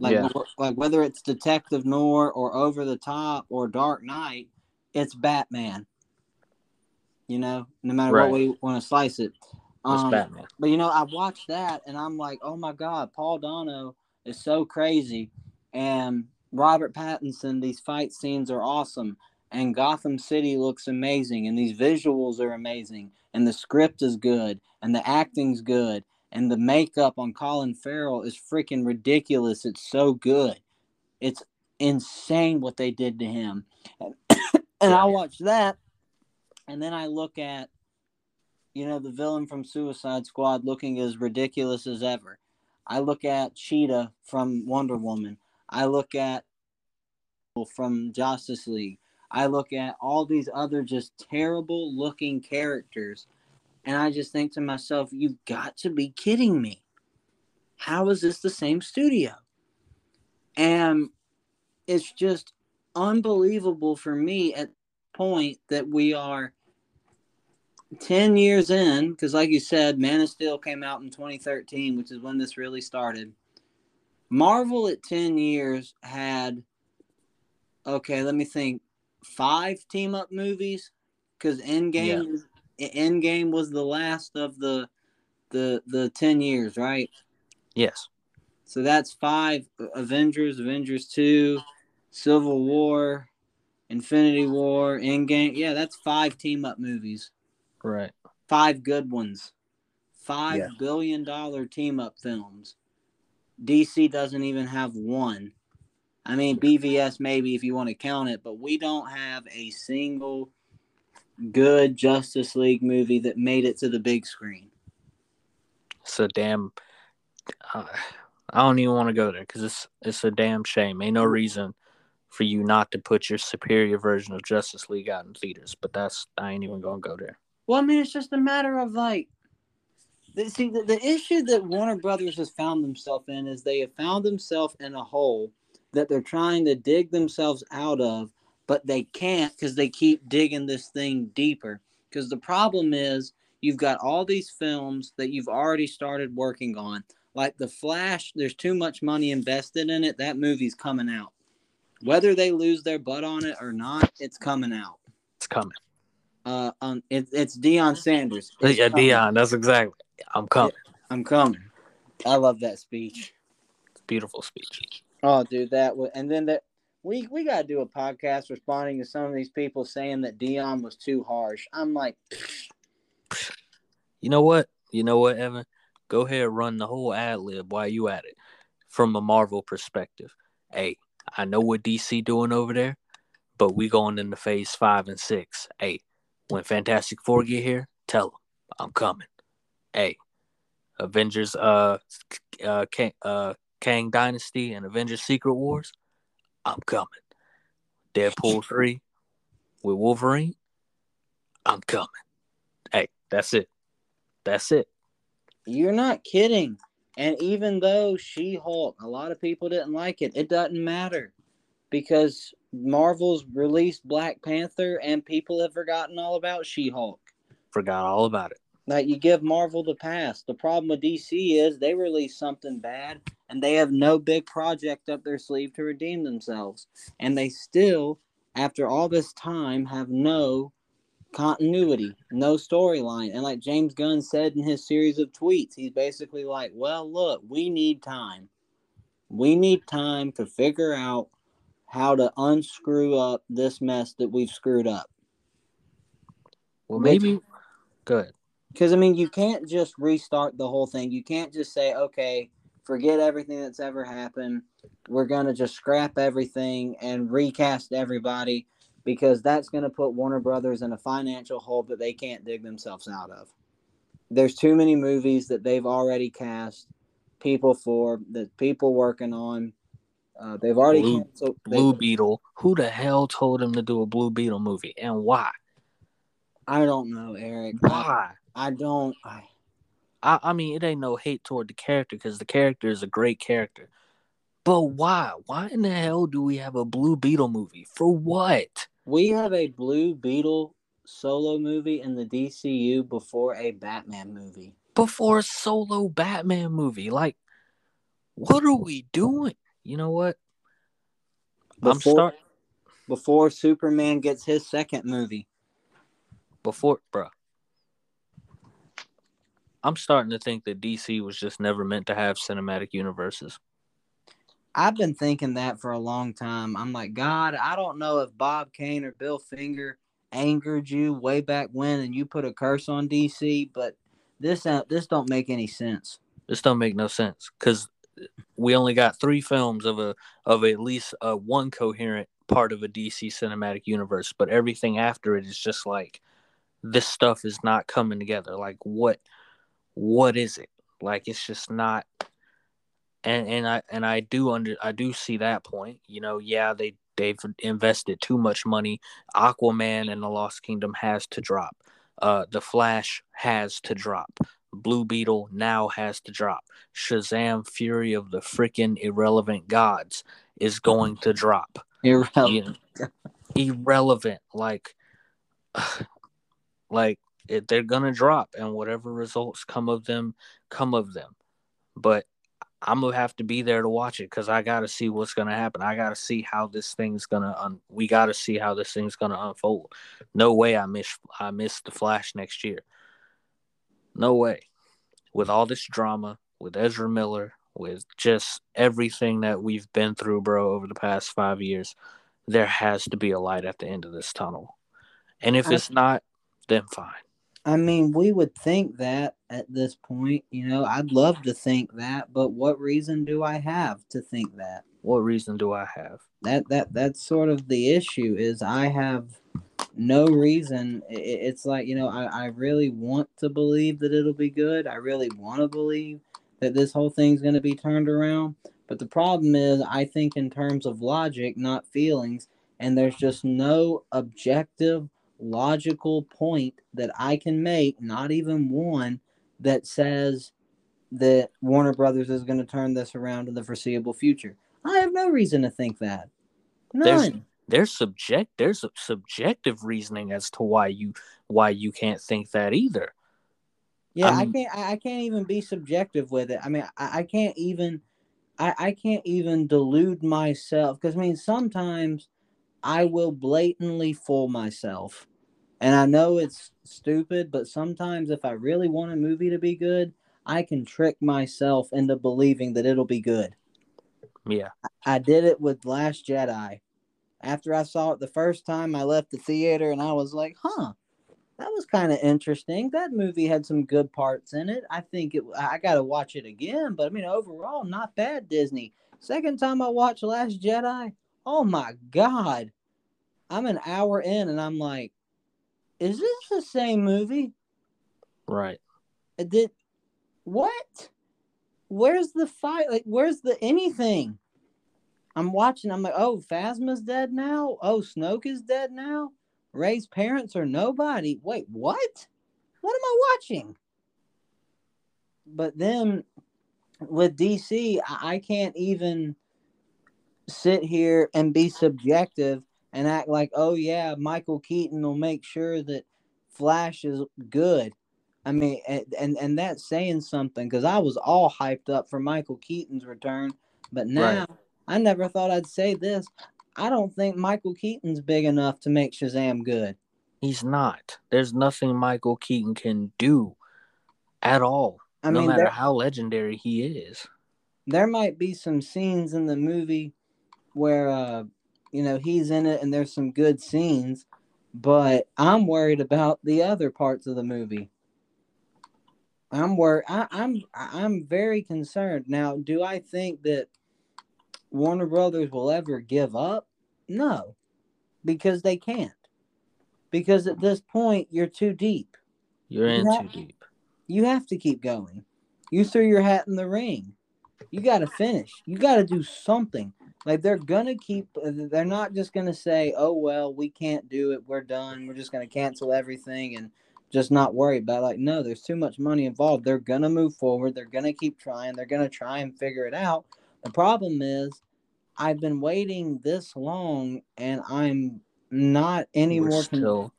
Like, yeah. like whether it's Detective Noir or Over the Top or Dark Knight, it's Batman. You know, no matter right. what we want to slice it. Um, Batman. But you know, I watched that and I'm like, oh my god, Paul Dano is so crazy, and Robert Pattinson. These fight scenes are awesome and Gotham City looks amazing, and these visuals are amazing, and the script is good, and the acting's good, and the makeup on Colin Farrell is freaking ridiculous. It's so good. It's insane what they did to him. And, and I watch that, and then I look at, you know, the villain from Suicide Squad looking as ridiculous as ever. I look at Cheetah from Wonder Woman. I look at from Justice League. I look at all these other just terrible looking characters and I just think to myself, you've got to be kidding me. How is this the same studio? And it's just unbelievable for me at point that we are 10 years in because like you said man of steel came out in 2013 which is when this really started. Marvel at 10 years had okay let me think five team up movies because endgame endgame was the last of the the the 10 years right? Yes. so that's five avengers avengers 2 civil war infinity war endgame yeah that's five team up movies Right. five good ones, five Yeah. billion dollar team up films. DC doesn't even have one. I mean, BVS maybe if you want to count it, but we don't have a single good Justice League movie that made it to the big screen. It's a damn. Uh, I don't even want to go there because it's it's a damn shame. Ain't no reason for you not to put your superior version of Justice League out in theaters. But that's I ain't even gonna go there. Well, I mean, it's just a matter of like, see, the, the issue that Warner Brothers has found themselves in is they have found themselves in a hole that they're trying to dig themselves out of, but they can't because they keep digging this thing deeper. Because the problem is, you've got all these films that you've already started working on. Like The Flash, there's too much money invested in it. That movie's coming out. Whether they lose their butt on it or not, it's coming out. It's coming. Uh, um, it, it's Deion Sanders. It's yeah, coming. Deion. That's exactly. I'm coming. I'm coming. I love that speech. Beautiful speech. Oh, dude, that was, and then that we we gotta do a podcast responding to some of these people saying that Deion was too harsh. I'm like, You know what? You know what, Evan? Go ahead, run the whole ad lib while you at it. From a Marvel perspective, hey, I know what DC doing over there, but we going into Phase Five and Six. Hey, when Fantastic Four get here, tell them I'm coming. Hey, Avengers, uh, uh, Kang, uh, Kang Dynasty and Avengers Secret Wars, I'm coming. Deadpool three with Wolverine, I'm coming. Hey, that's it. That's it. you're not kidding. And even though She Hulk, a lot of people didn't like it, it doesn't matter because Marvel's released Black Panther and people have forgotten all about She Hulk. Forgot all about it. Like you give Marvel the pass. The problem with DC is they release something bad and they have no big project up their sleeve to redeem themselves. And they still, after all this time, have no continuity, no storyline. And like James Gunn said in his series of tweets, he's basically like, Well, look, we need time. We need time to figure out how to unscrew up this mess that we've screwed up. Well, maybe. Good. Because I mean, you can't just restart the whole thing. You can't just say, "Okay, forget everything that's ever happened. We're gonna just scrap everything and recast everybody," because that's gonna put Warner Brothers in a financial hole that they can't dig themselves out of. There's too many movies that they've already cast people for that people working on. Uh, they've already Blue- canceled. they- Blue Beetle. Who the hell told him to do a Blue Beetle movie and why? I don't know, Eric. I, Why? I don't. I, I, I mean, it ain't no hate toward the character because the character is a great character. But why? Why in the hell do we have a Blue Beetle movie? For what? We have a Blue Beetle solo movie in the DCU before a Batman movie. Before a solo Batman movie. Like, what are we doing? You know what? I'm Before, start before Superman gets his second movie. before, bruh. I'm starting to think that DC was just never meant to have cinematic universes. I've been thinking that for a long time. I'm like, God, I don't know if Bob Kane or Bill Finger angered you way back when, and you put a curse on DC, but this uh, this don't make any sense. This don't make no sense because we only got three films of a of at least a one coherent part of a DC cinematic universe, but everything after it is just like this stuff is not coming together. Like what what is it? Like it's just not and and I and I do under I do see that point. You know, yeah, they they've invested too much money. Aquaman and the Lost Kingdom has to drop. Uh The Flash has to drop. Blue Beetle now has to drop. Shazam Fury of the freaking irrelevant gods is going to drop. Irrelevant. irrelevant. Like, like it, they're gonna drop, and whatever results come of them, come of them. But I'm gonna have to be there to watch it because I gotta see what's gonna happen. I gotta see how this thing's gonna. Un- we gotta see how this thing's gonna unfold. No way I miss I miss the Flash next year. No way. With all this drama, with Ezra Miller, with just everything that we've been through, bro, over the past five years, there has to be a light at the end of this tunnel. And if it's not, then fine. I mean, we would think that at this point, you know, I'd love to think that, but what reason do I have to think that? What reason do I have? That that that's sort of the issue is I have no reason. It's like, you know, I, I really want to believe that it'll be good. I really want to believe that this whole thing's going to be turned around. But the problem is, I think in terms of logic, not feelings, and there's just no objective, logical point that I can make, not even one, that says that Warner Brothers is going to turn this around in the foreseeable future. I have no reason to think that. There's- None. There's subject there's a subjective reasoning as to why you why you can't think that either. Yeah, I I'm- can't. I I can't even be subjective with it. I mean, I, I can't even. I, I can't even delude myself because I mean sometimes I will blatantly fool myself, and I know it's stupid, but sometimes if I really want a movie to be good, I can trick myself into believing that it'll be good. Yeah. I did it with Last Jedi. After I saw it the first time, I left the theater and I was like, huh, that was kind of interesting. That movie had some good parts in it. I think it, I got to watch it again, but I mean, overall, not bad, Disney. Second time I watched Last Jedi, oh my God. I'm an hour in and I'm like, is this the same movie? Right. It did what? Where's the fight? Like, where's the anything? I'm watching. I'm like, oh, Phasma's dead now. Oh, Snoke is dead now. Rey's parents are nobody. Wait, what? What am I watching? But then with DC, I, I can't even sit here and be subjective and act like, oh yeah, Michael Keaton will make sure that Flash is good. I mean, and and, and that's saying something because I was all hyped up for Michael Keaton's return, but now Right. I never thought I'd say this. I don't think Michael Keaton's big enough to make Shazam good. He's not. There's nothing Michael Keaton can do at all. I no mean, matter there, how legendary he is. there might be some scenes in the movie where, uh, you know, he's in it and there's some good scenes, but I'm worried about the other parts of the movie. I'm worried. I, I'm I'm very concerned. Now, do I think that Warner Brothers will ever give up? No, because they can't. Because at this point, you're too deep. You're in Yeah. too deep. You have to keep going. You threw your hat in the ring. You got to finish. You got to do something. Like they're gonna keep. Uh, they're not just gonna say, "Oh well, we can't do it. We're done. We're just gonna cancel everything and just not worry about." It. Like no, there's too much money involved. They're gonna move forward. They're gonna keep trying. They're gonna try and figure it out. The problem is, I've been waiting this long, and I'm not any We're more. con- still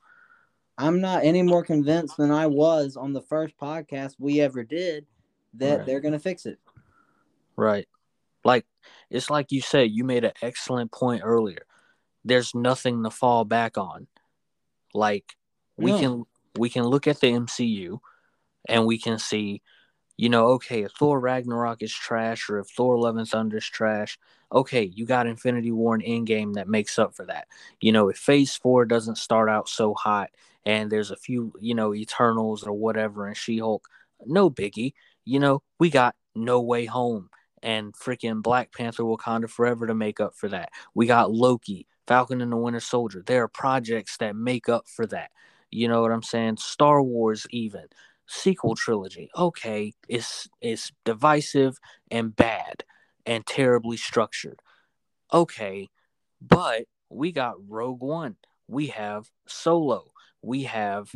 I'm not any more convinced than I was on the first podcast we ever did that Right. they're gonna fix it. right. Like it's like you said, you made an excellent point earlier. There's nothing to fall back on. Like we No. can we can look at the MCU and we can see, you know, okay, if Thor Ragnarok is trash or if Thor Love and Thunder is trash, okay, you got Infinity War and Endgame that makes up for that. You know, if Phase Four doesn't start out so hot and there's a few, you know, Eternals or whatever and She Hulk, no biggie. You know, we got No Way Home and freaking Black Panther Wakanda Forever to make up for that. We got Loki, Falcon and the Winter Soldier. There are projects that make up for that. You know what I'm saying? Star Wars even sequel trilogy. Okay, it's it's divisive and bad and terribly structured. Okay, but we got Rogue One. We have Solo. We have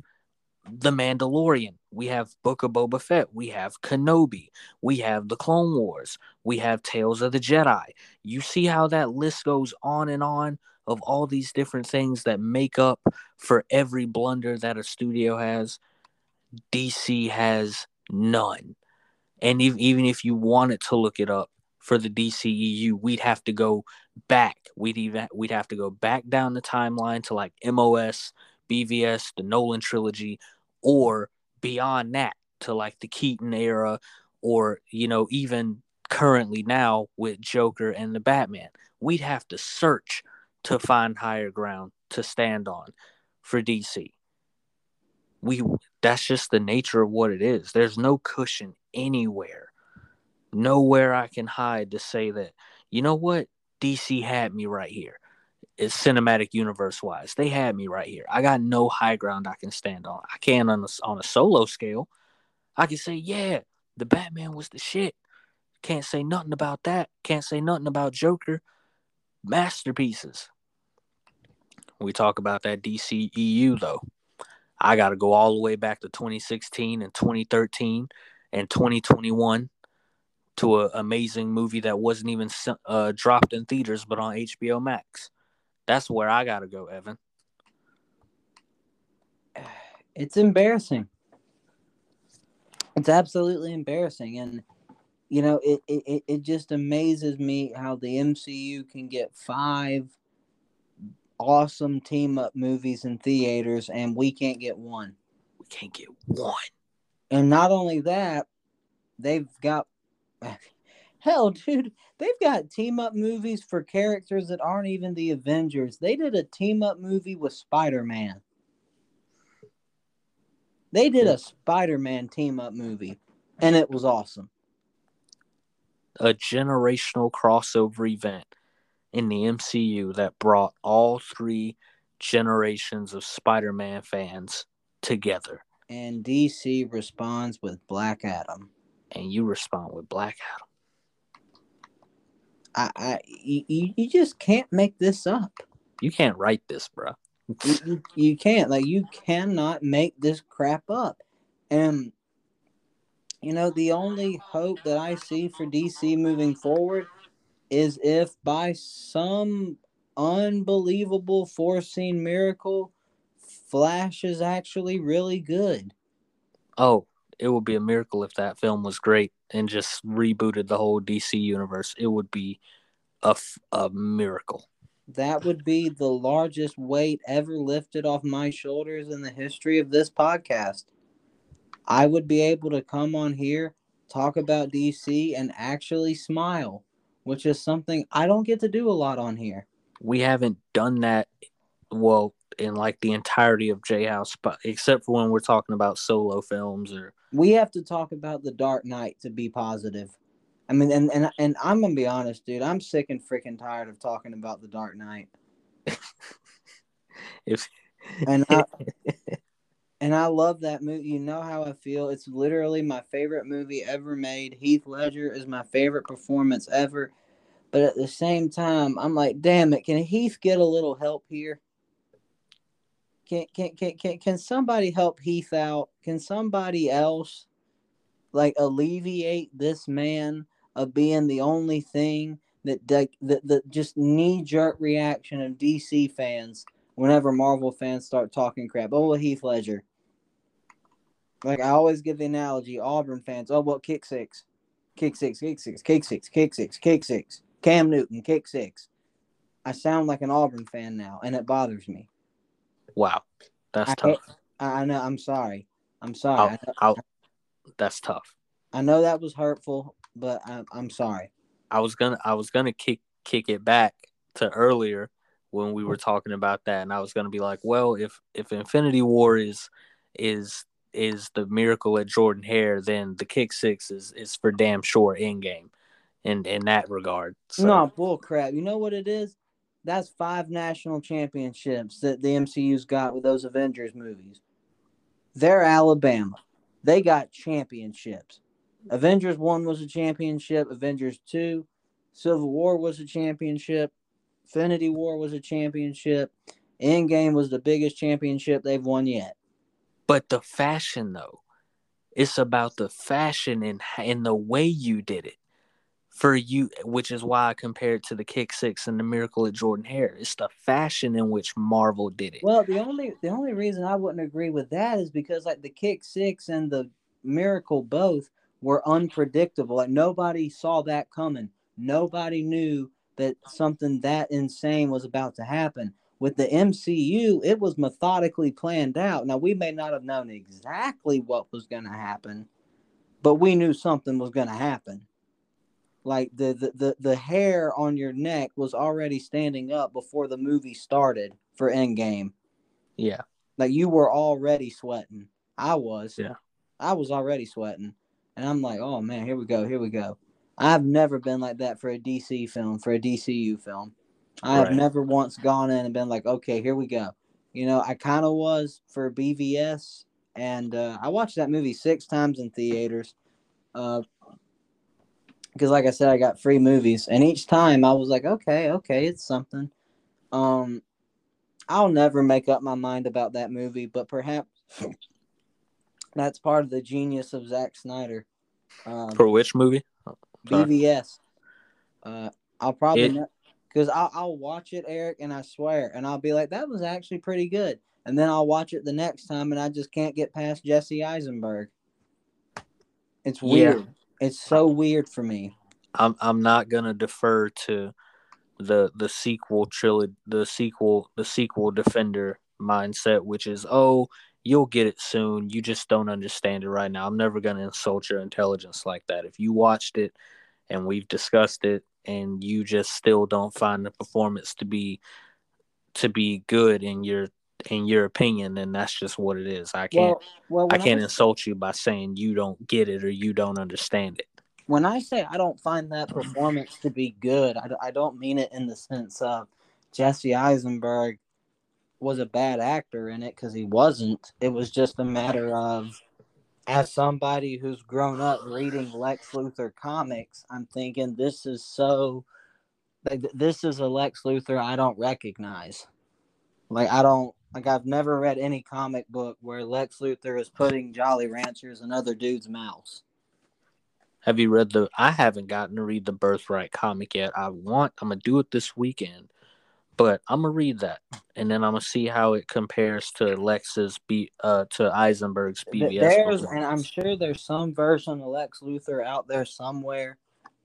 The Mandalorian. We have Book of Boba Fett. We have Kenobi. We have The Clone Wars. We have Tales of the Jedi. You see how that list goes on and on of all these different things that make up for every blunder that a studio has. DC has none. And even if you wanted to look it up for the DCEU, we'd have to go back. We'd even we'd have to go back down the timeline to like MOS, BVS, the Nolan trilogy, or beyond that to like the Keaton era, or you know even currently now with Joker and the Batman. We'd have to search to find higher ground to stand on for DC. We that's just the nature of what it is. There's no cushion anywhere. Nowhere I can hide to say that, you know what? DC had me right here. It's cinematic universe wise. They had me right here. I got no high ground I can stand on. I can on a, on a solo scale. I can say, yeah, the Batman was the shit. Can't say nothing about that. Can't say nothing about Joker. Masterpieces. We talk about that DCEU though. I got to go all the way back to 2016 and 2013 and 2021 to an amazing movie that wasn't even uh, dropped in theaters but on HBO Max. That's where I got to go, Evan. It's embarrassing. It's absolutely embarrassing. And, you know, it, it, it just amazes me how the MCU can get five awesome team up movies in theaters and we can't get one. We can't get one. And not only that, they've got hell, dude, they've got team up movies for characters that aren't even the Avengers. They did a team up movie with Spider Man. They did a Spider Man team up movie, and it was awesome. A generational crossover event in the MCU that brought all three generations of Spider Man fans together and DC responds with Black Adam. And you respond with Black Adam. I, I you, you just can't make this up. You can't write this, bro. you, you, you can't. Like, you cannot make this crap up. And, you know, the only hope that I see for DC moving forward is if by some unbelievable foreseen miracle Flash is actually really good. Oh, it would be a miracle if that film was great and just rebooted the whole DC universe. It would be a, a miracle. That would be the largest weight ever lifted off my shoulders in the history of this podcast. I would be able to come on here, talk about DC, and actually smile, which is something I don't get to do a lot on here. We haven't done that. Well, in like the entirety of J House, but except for when we're talking about solo films or we have to talk about the Dark Knight to be positive. I mean, and and and I'm gonna be honest, dude. I'm sick and freaking tired of talking about the Dark Knight. if and I, and I love that movie. You know how I feel. It's literally my favorite movie ever made. Heath Ledger is my favorite performance ever. But at the same time, I'm like, damn it, can Heath get a little help here? Can can can can can somebody help Heath out? Can somebody else like alleviate this man of being the only thing that that that, just knee jerk reaction of DC fans whenever Marvel fans start talking crap. Oh, well, Heath Ledger. Like I always give the analogy, Auburn fans. Oh, well, kick six, kick six, kick six, kick six, kick six, kick six. Cam Newton, kick six. I sound like an Auburn fan now, and it bothers me. Wow, that's I, tough. I, know. I'm sorry. I'm sorry. I'll, I'll, that's tough. I know that was hurtful, but I, I'm sorry. I was gonna I was gonna kick kick it back to earlier when we were talking about that, and I was gonna be like, well, if if Infinity War is is is the miracle at Jordan Hare, then the kick six is is for damn sure in game, in in that regard. So. No bull crap. You know what it is? That's five national championships that the MCU's got with those Avengers movies. They're Alabama. They got championships. Avengers 1 was a championship. Avengers 2, Civil War was a championship. Infinity War was a championship. Endgame was the biggest championship they've won yet. But the fashion though, it's about the fashion and and the way you did it. For you, which is why I compared to the Kick Six and the Miracle at Jordan Hare. It's the fashion in which Marvel did it. Well, the only the only reason I wouldn't agree with that is because like the kick six and the miracle both were unpredictable. Like nobody saw that coming. Nobody knew that something that insane was about to happen. With the MCU, it was methodically planned out. Now we may not have known exactly what was going to happen, but we knew something was going to happen. Like the, the the the hair on your neck was already standing up before the movie started for Endgame. yeah, Like you were already sweating. I was. Yeah. I was already sweating. And I'm like, oh man, here we go, here we go. I've never been like that for a DC film, for a DCU film. I've Right. never once gone in and been like, okay, here we go. You know, I kind of was for BVS, and uh, I watched that movie six times in theaters. Uh, because like I said, I got free movies, and each time I was like, okay, okay, it's something. Um, I'll never make up my mind about that movie, but perhaps that's part of the genius of Zack Snyder. Um, for which movie? sorry. BVS. Uh, I'll probably because I'll, I'll watch it, Eric, and I swear, and I'll be like, that was actually pretty good. And then I'll watch it the next time, and I just can't get past Jesse Eisenberg. It's Yeah. It's so weird for me. I'm I'm not gonna defer to the the sequel trilogy, the sequel the sequel defender mindset, which is oh you'll get it soon. You just don't understand it right now. I'm never gonna insult your intelligence like that. If you watched it and we've discussed it and you just still don't find the performance to be to be good in your in your opinion, and that's just what it is. I can't Well, well, I can't insult you by saying you don't get it or you don't understand it. when I say I don't find that performance to be good, I, I don't mean it in the sense of Jesse Eisenberg was a bad actor in it because he wasn't. It was just a matter of, as somebody who's grown up reading Lex Luthor comics, I'm thinking this is so, like, this is a Lex Luthor I don't recognize. Like, I don't, like, I've never read any comic book where Lex Luthor is putting Jolly Ranchers in other dudes' mouths. Have you read the? I haven't gotten to read the Birthright comic yet. I want. I'm gonna do it this weekend, but I'm gonna read that, and then I'm gonna see how it compares to Lex's B. Uh, to Eisenberg's BVS. There's, and I'm sure there's some version of Lex Luthor out there somewhere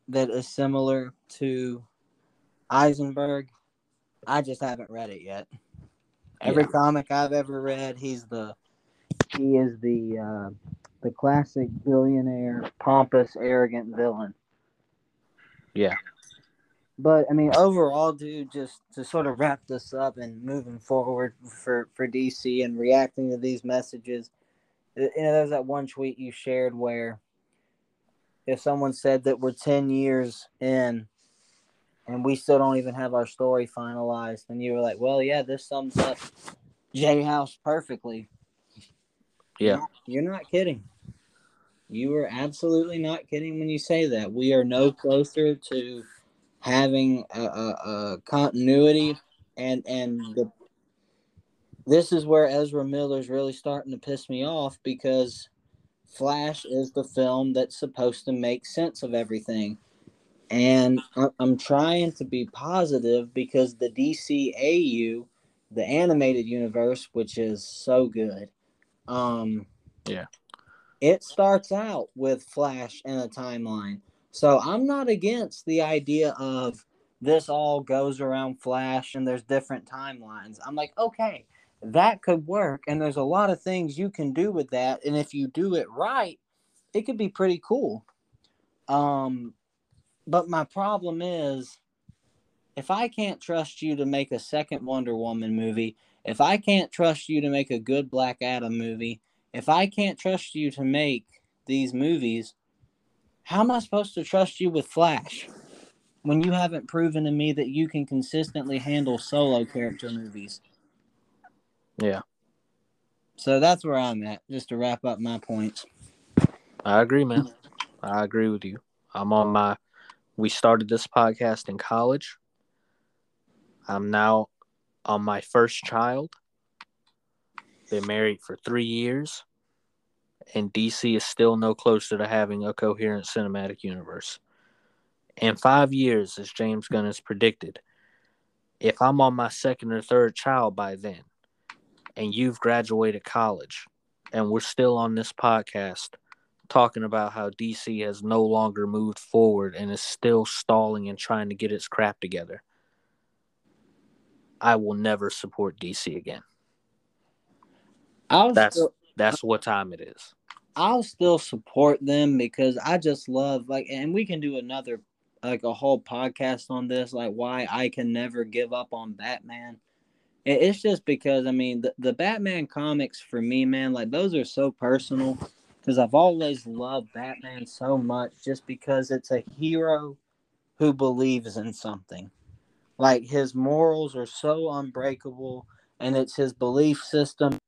that is similar to Eisenberg. I just haven't read it yet. Every Yeah. comic I've ever read, he's the he is the uh, the classic billionaire, pompous, arrogant villain. Yeah. But I mean, overall, dude, just to sort of wrap this up and moving forward for for DC and reacting to these messages, you know, there's that one tweet you shared where if someone said that we're 10 years in and we still don't even have our story finalized, and you were like, well, yeah, this sums up J House perfectly. Yeah. You're not kidding. You are absolutely not kidding when you say that. We are no closer to having a, a, a continuity, and and the this is where Ezra Miller's really starting to piss me off because Flash is the film that's supposed to make sense of everything. And I'm trying to be positive because the DCAU, the animated universe, which is so good, um, Yeah. it starts out with Flash and a timeline. So I'm not against the idea of this all goes around Flash and there's different timelines. I'm like, okay, that could work. And there's a lot of things you can do with that. And if you do it right, it could be pretty cool. Um, but my problem is if I can't trust you to make a second Wonder Woman movie, if I can't trust you to make a good Black Adam movie, if I can't trust you to make these movies, how am I supposed to trust you with Flash when you haven't proven to me that you can consistently handle solo character movies? Yeah. So that's where I'm at, just to wrap up my points. I agree, man. I agree with you. I'm on my. We started this podcast in college. I'm now on my first child. been married for three years, and DC is still no closer to having a coherent cinematic universe. In five years, as James Gunn has predicted, if I'm on my second or third child by then, and you've graduated college, and we're still on this podcast talking about how DC has no longer moved forward and is still stalling and trying to get its crap together, I will never support DC again. I'll That's still, that's what time it is. I'll still support them because I just love like, and we can do another like a whole podcast on this, like why I can never give up on Batman. It's just because I mean the, the Batman comics for me, man, like those are so personal because I've always loved Batman so much just because it's a hero who believes in something. Like his morals are so unbreakable and it's his belief system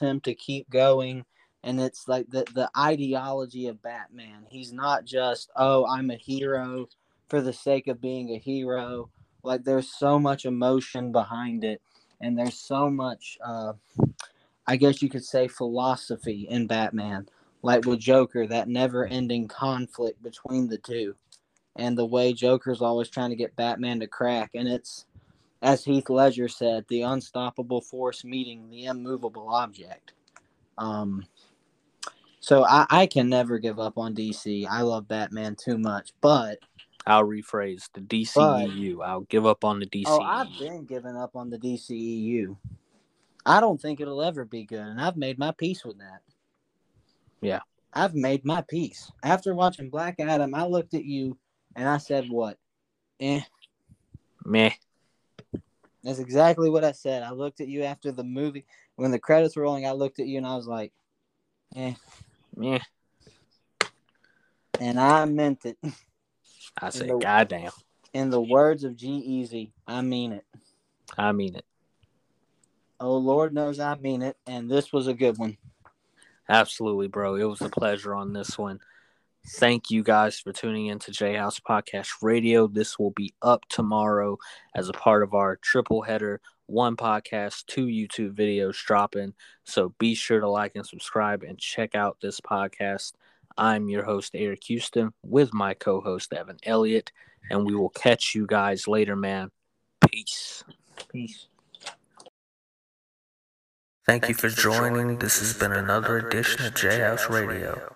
him to keep going and it's like the the ideology of Batman. He's not just oh I'm a hero for the sake of being a hero. Like there's so much emotion behind it, and there's so much, uh, I guess you could say, philosophy in Batman. Like with Joker, that never-ending conflict between the two, and the way Joker's always trying to get Batman to crack, and it's as Heath Ledger said, the unstoppable force meeting the immovable object. Um, so I, I can never give up on DC. I love Batman too much, but I'll rephrase the DCEU. I'll give up on the DCEU. oh, I've been giving up on the DCEU. I don't think it'll ever be good, and I've made my peace with that. Yeah. I've made my peace. After watching Black Adam, I looked at you and I said, "What? Eh." Meh. That's exactly what I said. I looked at you after the movie when the credits were rolling. I looked at you and I was like, "Eh," Meh. and I meant it. I said, the- goddamn. In the words of G-Eazy, I mean it. I mean it. Oh Lord knows I mean it, and this was a good one. Absolutely, bro. It was a pleasure on this one. Thank you guys for tuning in to J House Podcast Radio. This will be up tomorrow as a part of our triple header one podcast, two YouTube videos dropping. So be sure to like and subscribe and check out this podcast. I'm your host, Eric Houston, with my co host, Evan Elliott, and we will catch you guys later, man. Peace. Peace. Thank you for joining. This has been another edition of J House Radio.